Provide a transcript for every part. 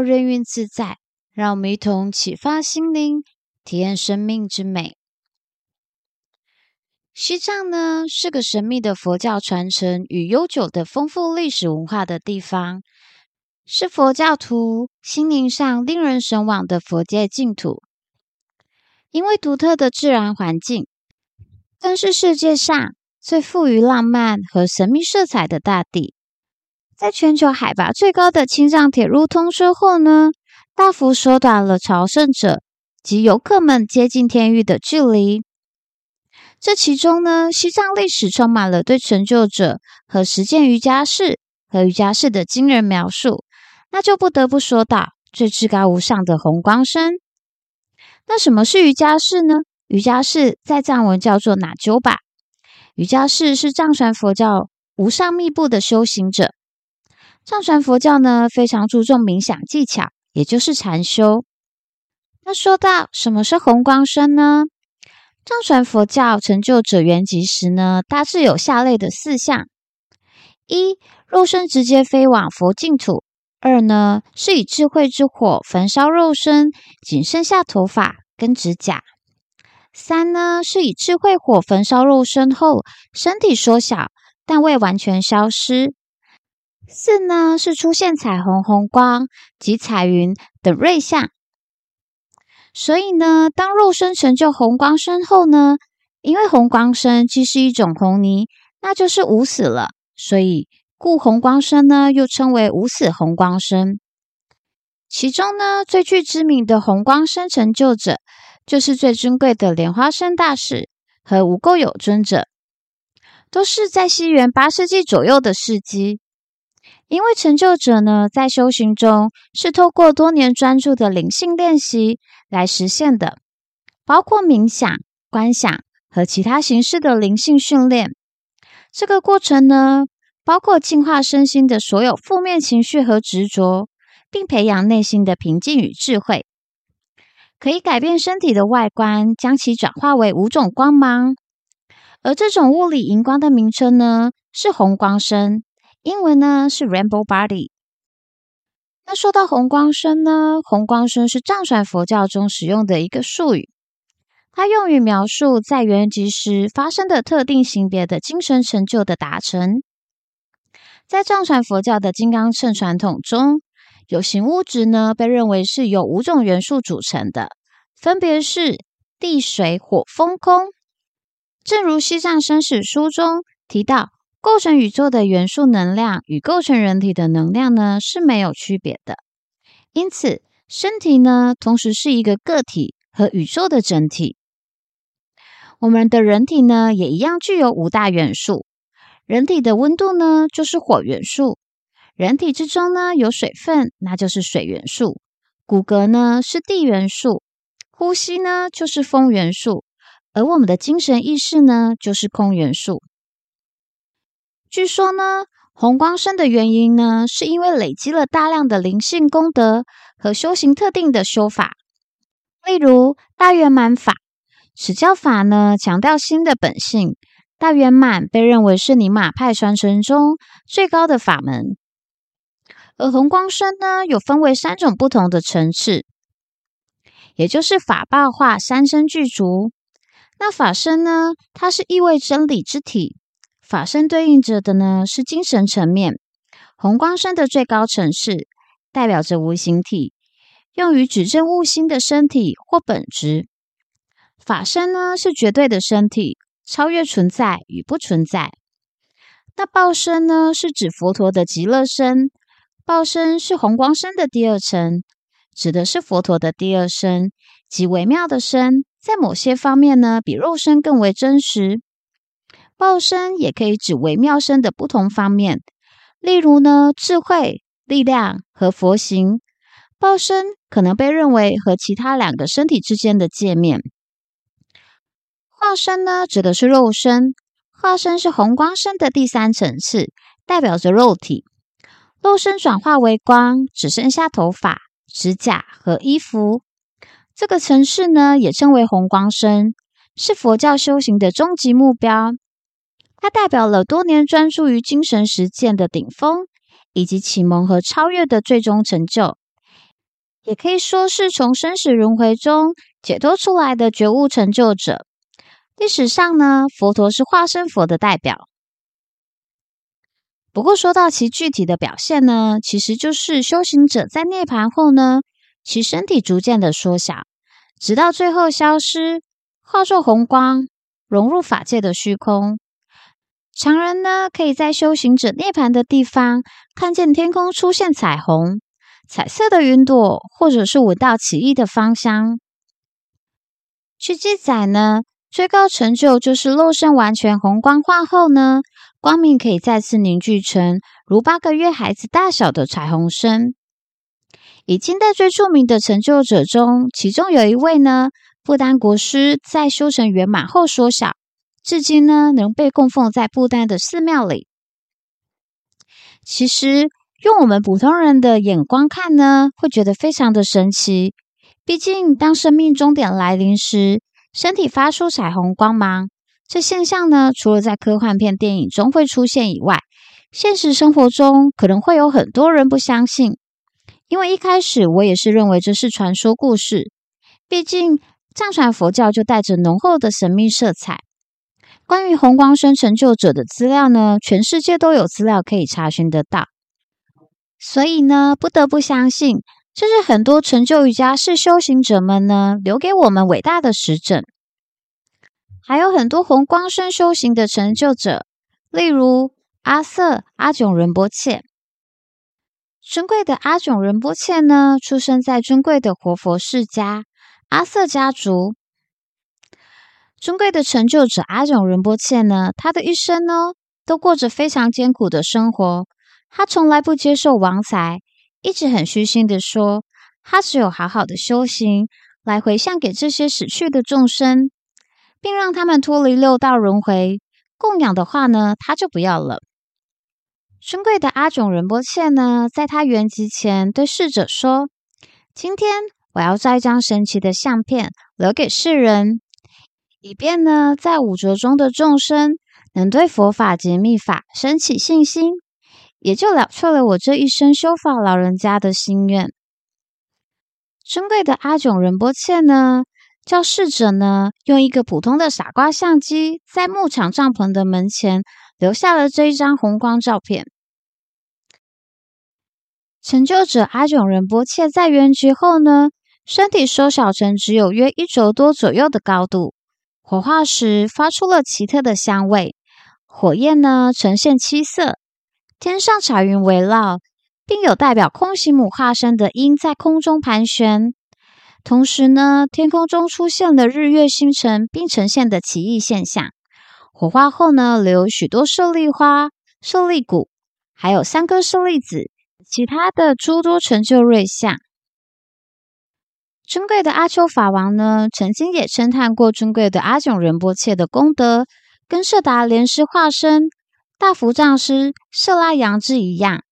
任运自在，让我们一同启发心灵，体验生命之美。西藏呢，是个神秘的佛教传承与悠久的丰富历史文化的地方，是佛教徒心灵上令人神往的佛界净土。因为独特的自然环境，更是世界上最富于浪漫和神秘色彩的大地。在全球海拔最高的青藏铁路通车后呢，大幅缩短了朝圣者及游客们接近天域的距离。这其中呢，西藏历史充满了对成就者和实践瑜伽士和瑜伽士的惊人描述，那就不得不说到最至高无上的红光山。那什么是瑜伽士呢？瑜伽士在藏文叫做哪鸠巴，瑜伽士是藏传佛教无上密部的修行者。藏传佛教呢，非常注重冥想技巧，也就是禅修。那说到什么是红光身呢？藏传佛教成就者圆寂时呢，大致有下列的四项：一、肉身直接飞往佛净土；二呢，是以智慧之火焚烧肉身，仅剩下头发跟指甲；三呢，是以智慧火焚烧肉身后，身体缩小，但未完全消失；四呢，是出现彩虹、红光及彩云等瑞相。所以呢，当肉身成就红光身后呢，因为红光身既是一种红泥，那就是无死了，所以故红光身呢又称为无死红光身。其中呢，最具知名的红光身成就者，就是最尊贵的莲花生大士和无垢有尊者，都是在西元八世纪左右的事迹。因为成就者呢，在修行中是透过多年专注的灵性练习来实现的，包括冥想、观想和其他形式的灵性训练。这个过程呢，包括净化身心的所有负面情绪和执着，并培养内心的平静与智慧，可以改变身体的外观，将其转化为五种光芒。而这种物理荧光的名称呢，是红光身。英文呢是 Rainbow Body。那说到红光身呢，红光身是藏传佛教中使用的一个术语，它用于描述在圆寂时发生的特定型别的精神成就的达成。在藏传佛教的金刚乘传统中，有形物质呢被认为是由五种元素组成的，分别是地、水、火、风、空。正如西藏生死书中提到。构成宇宙的元素能量与构成人体的能量呢是没有区别的，因此身体呢同时是一个个体和宇宙的整体。我们的人体呢也一样具有五大元素，人体的温度呢就是火元素，人体之中呢有水分，那就是水元素，骨骼呢是地元素，呼吸呢就是风元素，而我们的精神意识呢就是空元素。据说呢，红光身的原因呢，是因为累积了大量的灵性功德和修行特定的修法，例如大圆满法。此教法呢，强调心的本性，大圆满被认为是宁玛派传承中最高的法门。而红光身呢，有分为三种不同的层次，也就是法报化三身具足。那法身呢，它是意味真理之体。法身对应着的呢是精神层面，红光身的最高层次代表着无形体，用于指证物心的身体或本质。法身呢是绝对的身体，超越存在与不存在。那报身呢是指佛陀的极乐身，报身是红光身的第二层，指的是佛陀的第二身，极微妙的身，在某些方面呢比肉身更为真实。报身也可以指微妙身的不同方面，例如呢，智慧、力量和佛行。报身可能被认为和其他两个身体之间的界面。化身呢，指的是肉身，化身是红光身的第三层次，代表着肉体。肉身转化为光，只剩下头发、指甲和衣服。这个层次呢，也称为红光身，是佛教修行的终极目标。它代表了多年专注于精神实践的顶峰，以及启蒙和超越的最终成就，也可以说是从生死轮回中解脱出来的觉悟成就者。历史上呢，佛陀是化身佛的代表。不过说到其具体的表现呢，其实就是修行者在涅槃后呢，其身体逐渐的缩小，直到最后消失，化作红光，融入法界的虚空。常人呢，可以在修行者涅槃的地方，看见天空出现彩虹。彩色的云朵，或者是闻到奇异的芳香。据记载呢，最高成就就是肉身完全红光化后呢，光明可以再次凝聚成如八个月孩子大小的彩虹身。以近代最著名的成就者中，其中有一位呢，不丹国师在修成圆满后缩小，至今呢，能被供奉在不丹的寺庙里。其实。用我们普通人的眼光看呢，会觉得非常的神奇。毕竟，当生命终点来临时，身体发出彩虹光芒，这现象呢，除了在科幻片电影中会出现以外，现实生活中可能会有很多人不相信。因为一开始我也是认为这是传说故事。毕竟，藏传佛教就带着浓厚的神秘色彩。关于红光身成就者的资料呢，全世界都有资料可以查询得到。所以呢，不得不相信，这是很多成就瑜伽士修行者们呢留给我们伟大的实证。还有很多红光身修行的成就者，例如阿瑟阿炯仁波切。尊贵的阿炯仁波切呢，出生在尊贵的活佛世家阿瑟家族。尊贵的成就者阿炯仁波切呢，他的一生呢，都过着非常艰苦的生活。他从来不接受王财，一直很虚心的说，他只有好好的修行，来回向给这些死去的众生，并让他们脱离六道轮回。供养的话呢，他就不要了。尊贵的阿炯仁波切呢，在他圆寂前对逝者说：“今天我要照一张神奇的相片留给世人，以便呢，在五浊中的众生能对佛法及密法生起信心。”也就了却了我这一生修法老人家的心愿。尊贵的阿炯仁波切呢，叫侍者呢，用一个普通的傻瓜相机，在牧场帐篷的门前留下了这一张红光照片。成就者阿炯仁波切在圆寂后呢，身体缩小成只有约一肘多左右的高度，火化时发出了奇特的香味，火焰呢呈现七色。天上彩云围绕，并有代表空行母化身的鹰在空中盘旋。同时呢，天空中出现了日月星辰，并呈现的奇异现象。火化后呢，留有许多舍利花、舍利骨，还有三颗舍利子，其他的诸多成就瑞相。尊贵的阿丘法王呢，曾经也称叹过尊贵的阿炯仁波切的功德，跟设达莲师化身。大福藏师设拉扬之一样，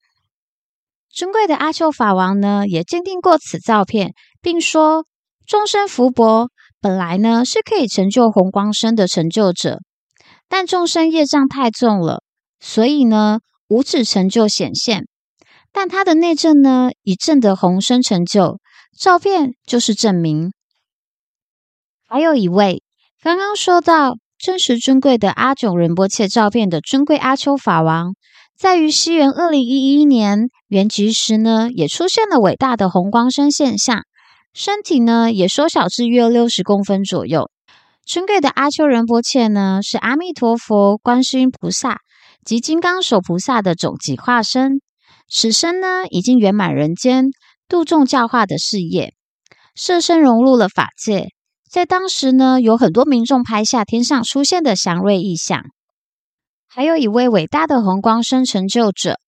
尊贵的阿丘法王呢，也鉴定过此照片，并说：众生福薄，本来呢是可以成就红光身的成就者，但众生业障太重了，所以呢无此成就显现。但他的内证呢，已证得红身成就，照片就是证明。还有一位，刚刚说到。真实尊贵的阿炯仁波切照片的尊贵阿丘法王，在于西元二零一一年圆寂时呢，也出现了伟大的红光身现象，身体呢也缩小至约六十公分左右。尊贵的阿丘仁波切呢，是阿弥陀佛、观世音菩萨及金刚手菩萨的总集化身，此生呢已经圆满人间杜仲教化的事业，色身融入了法界。在当时呢，有很多民众拍下天上出现的祥瑞异象。还有一位伟大的红光生成就者，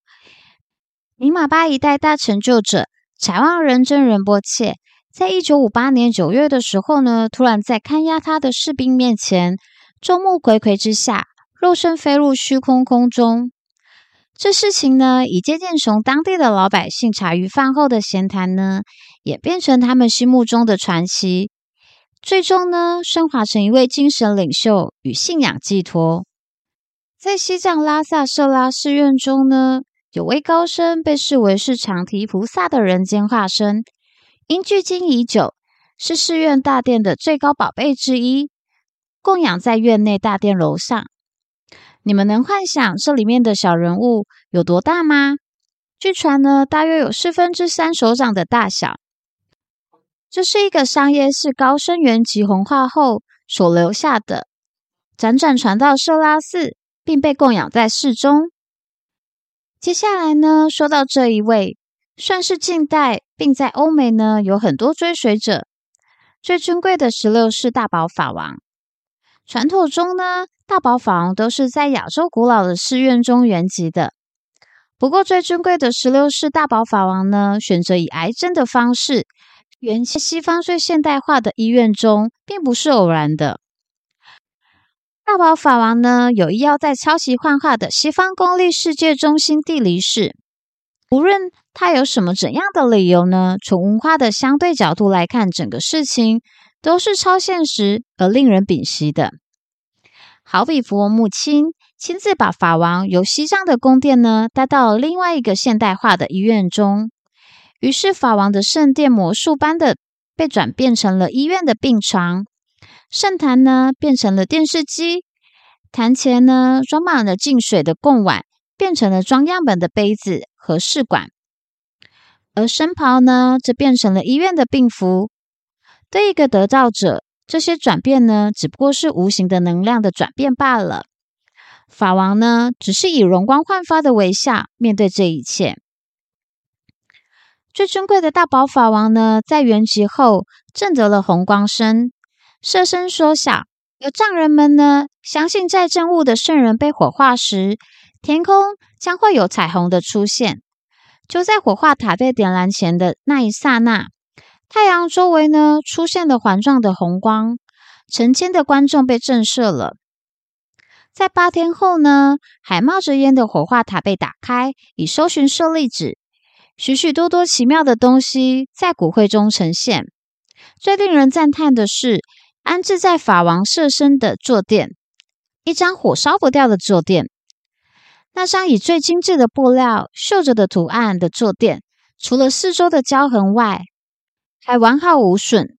尼玛巴一代大成就者柴旺仁真仁波切，在一九五八年九月的时候呢，突然在看押他的士兵面前，众目睽睽之下，肉身飞入虚空空中。这事情呢，已渐渐从当地的老百姓茶余饭后的闲谈呢，也变成他们心目中的传奇。最终呢，升华成一位精神领袖与信仰寄托。在西藏拉萨色拉寺院中呢，有位高僧被视为是长提菩萨的人间化身，因距今已久，是寺院大殿的最高宝贝之一，供养在院内大殿楼上。你们能幻想这里面的小人物有多大吗？据传呢，大约有四分之三手掌的大小。这是一个商业士高僧圆寂弘化后所留下的，辗转传到舍拉寺，并被供养在寺中。接下来呢，说到这一位，算是近代，并在欧美呢有很多追随者，最尊贵的十六世大宝法王。传统中呢，大宝法王都是在亚洲古老的寺院中圆寂的。不过，最尊贵的十六世大宝法王呢，选择以癌症的方式圆寂西方最现代化的医院中，并不是偶然的。大宝法王呢，有意要在超级幻化的西方公立世界中心地离世。无论他有什么怎样的理由呢，从文化的相对角度来看，整个事情都是超现实而令人屏息的。好比佛母亲。亲自把法王由西藏的宫殿呢带到另外一个现代化的医院中，于是法王的圣殿魔术般的被转变成了医院的病床，圣坛呢变成了电视机，坛前呢装满了净水的贡碗变成了装样本的杯子和试管，而僧袍呢则变成了医院的病服。对一个得道者，这些转变呢只不过是无形的能量的转变罢了。法王呢，只是以容光焕发的微笑面对这一切。最尊贵的大宝法王呢，在圆寂后证得了红光身，色身缩小。有藏人们呢，相信在证悟的圣人被火化时，天空将会有彩虹的出现。就在火化塔被点燃前的那一刹那，太阳周围呢，出现了环状的红光，成千的观众被震慑了。在八天后呢，还冒着烟的火化塔被打开，以搜寻舍利子，许许多多奇妙的东西在骨灰中呈现。最令人赞叹的是，安置在法王舍身的坐垫，一张火烧不掉的坐垫。那张以最精致的布料绣着的图案的坐垫，除了四周的胶痕外，还完好无损。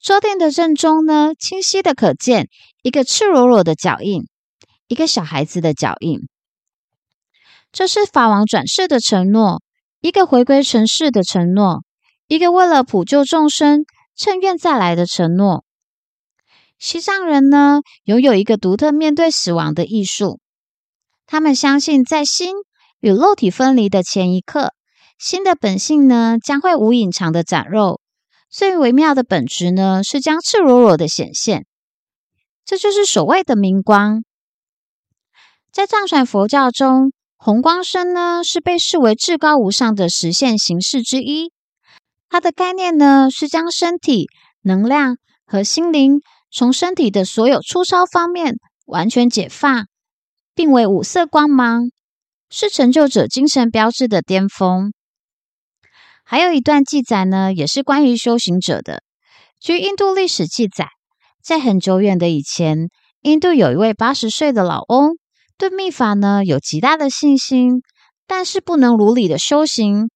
坐垫的正中呢，清晰的可见一个赤裸裸的脚印。一个小孩子的脚印，这是法王转世的承诺，一个回归尘世的承诺，一个为了普救众生、趁愿再来的承诺。西藏人呢，拥有一个独特面对死亡的艺术，他们相信，在心与肉体分离的前一刻，心的本性呢，将会无隐藏的展露，最微妙的本质呢，是将赤裸裸的显现，这就是所谓的明光。在藏传佛教中，红光身呢是被视为至高无上的实现形式之一。它的概念呢是将身体、能量和心灵从身体的所有粗糙方面完全解放，并为五色光芒，是成就者精神标志的巅峰。还有一段记载呢，也是关于修行者的。据印度历史记载，在很久远的以前，印度有一位八十岁的老翁。对秘法呢有极大的信心，但是不能如理的修行。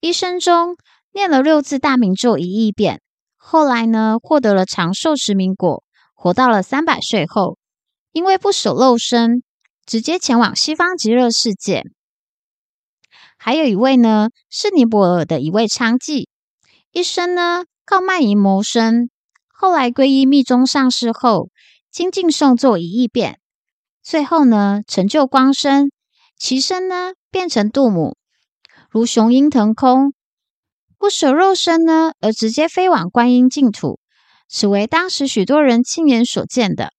一生中念了六字大明咒一亿遍，后来呢获得了长寿持明果，活到了三百岁后，因为不守肉身，直接前往西方极乐世界。还有一位呢是尼泊尔的一位娼妓，一生呢靠卖淫谋生，后来皈依密宗上师后，精进诵作一亿遍。最后呢，成就光身，其身呢变成杜母，如雄鹰腾空，不舍肉身呢，而直接飞往观音净土，此为当时许多人亲眼所见的。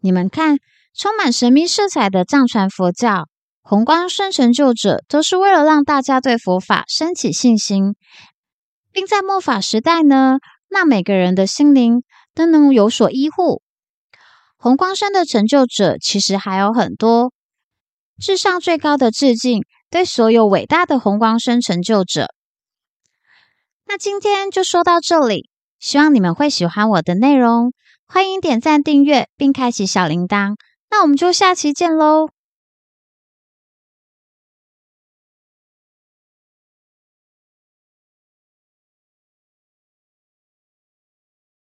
你们看，充满神秘色彩的藏传佛教，红光身成就者都是为了让大家对佛法升起信心，并在末法时代呢，让每个人的心灵都能有所依护。红光身的成就者其实还有很多，至上最高的致敬，对所有伟大的红光身成就者。那今天就说到这里，希望你们会喜欢我的内容，欢迎点赞、订阅并开启小铃铛。那我们就下期见喽！